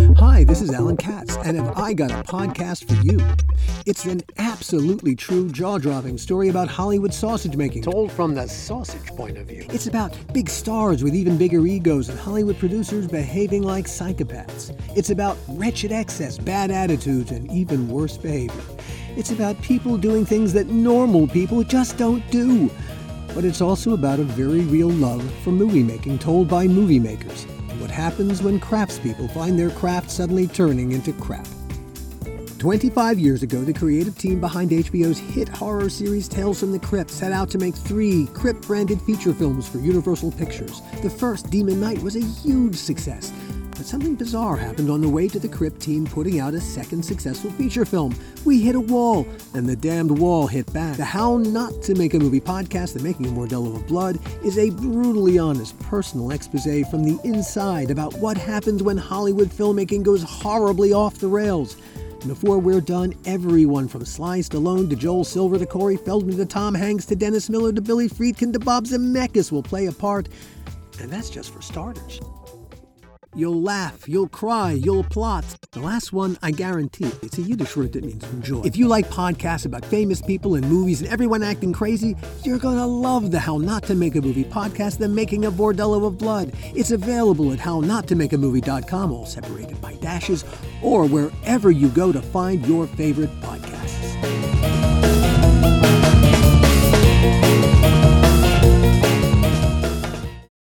Hi, this is Alan Katz, and have I got a podcast for you? It's an absolutely true, jaw dropping story about Hollywood sausage making, told from the sausage point of view. It's about big stars with even bigger egos and Hollywood producers behaving like psychopaths. It's about wretched excess, bad attitudes, and even worse behavior. It's about people doing things that normal people just don't do. But it's also about a very real love for movie making told by movie makers happens when craftspeople find their craft suddenly turning into crap. 25 years ago, the creative team behind HBO's hit horror series Tales from the Crypt set out to make three Crypt branded feature films for Universal Pictures. The first, Demon Knight, was a huge success. But something bizarre happened on the way to the Crypt team putting out a second successful feature film. We hit a wall, and the damned wall hit back. The How Not to Make a Movie podcast, The Making of Bordello of Blood, is a brutally honest personal expose from the inside about what happens when Hollywood filmmaking goes horribly off the rails. And before we're done, everyone from Sly Stallone to Joel Silver to Corey Feldman to Tom Hanks to Dennis Miller to Billy Friedkin to Bob Zemeckis will play a part. And that's just for starters. You'll laugh, you'll cry, you'll plotz. The last one, I guarantee, it's a Yiddish word that means enjoy. If you like podcasts about famous people and movies and everyone acting crazy, you're gonna love the How Not to Make a Movie podcast, The Making of Bordello of Blood. It's available at hownottomakeamovie.com, all separated by dashes, or wherever you go to find your favorite podcast.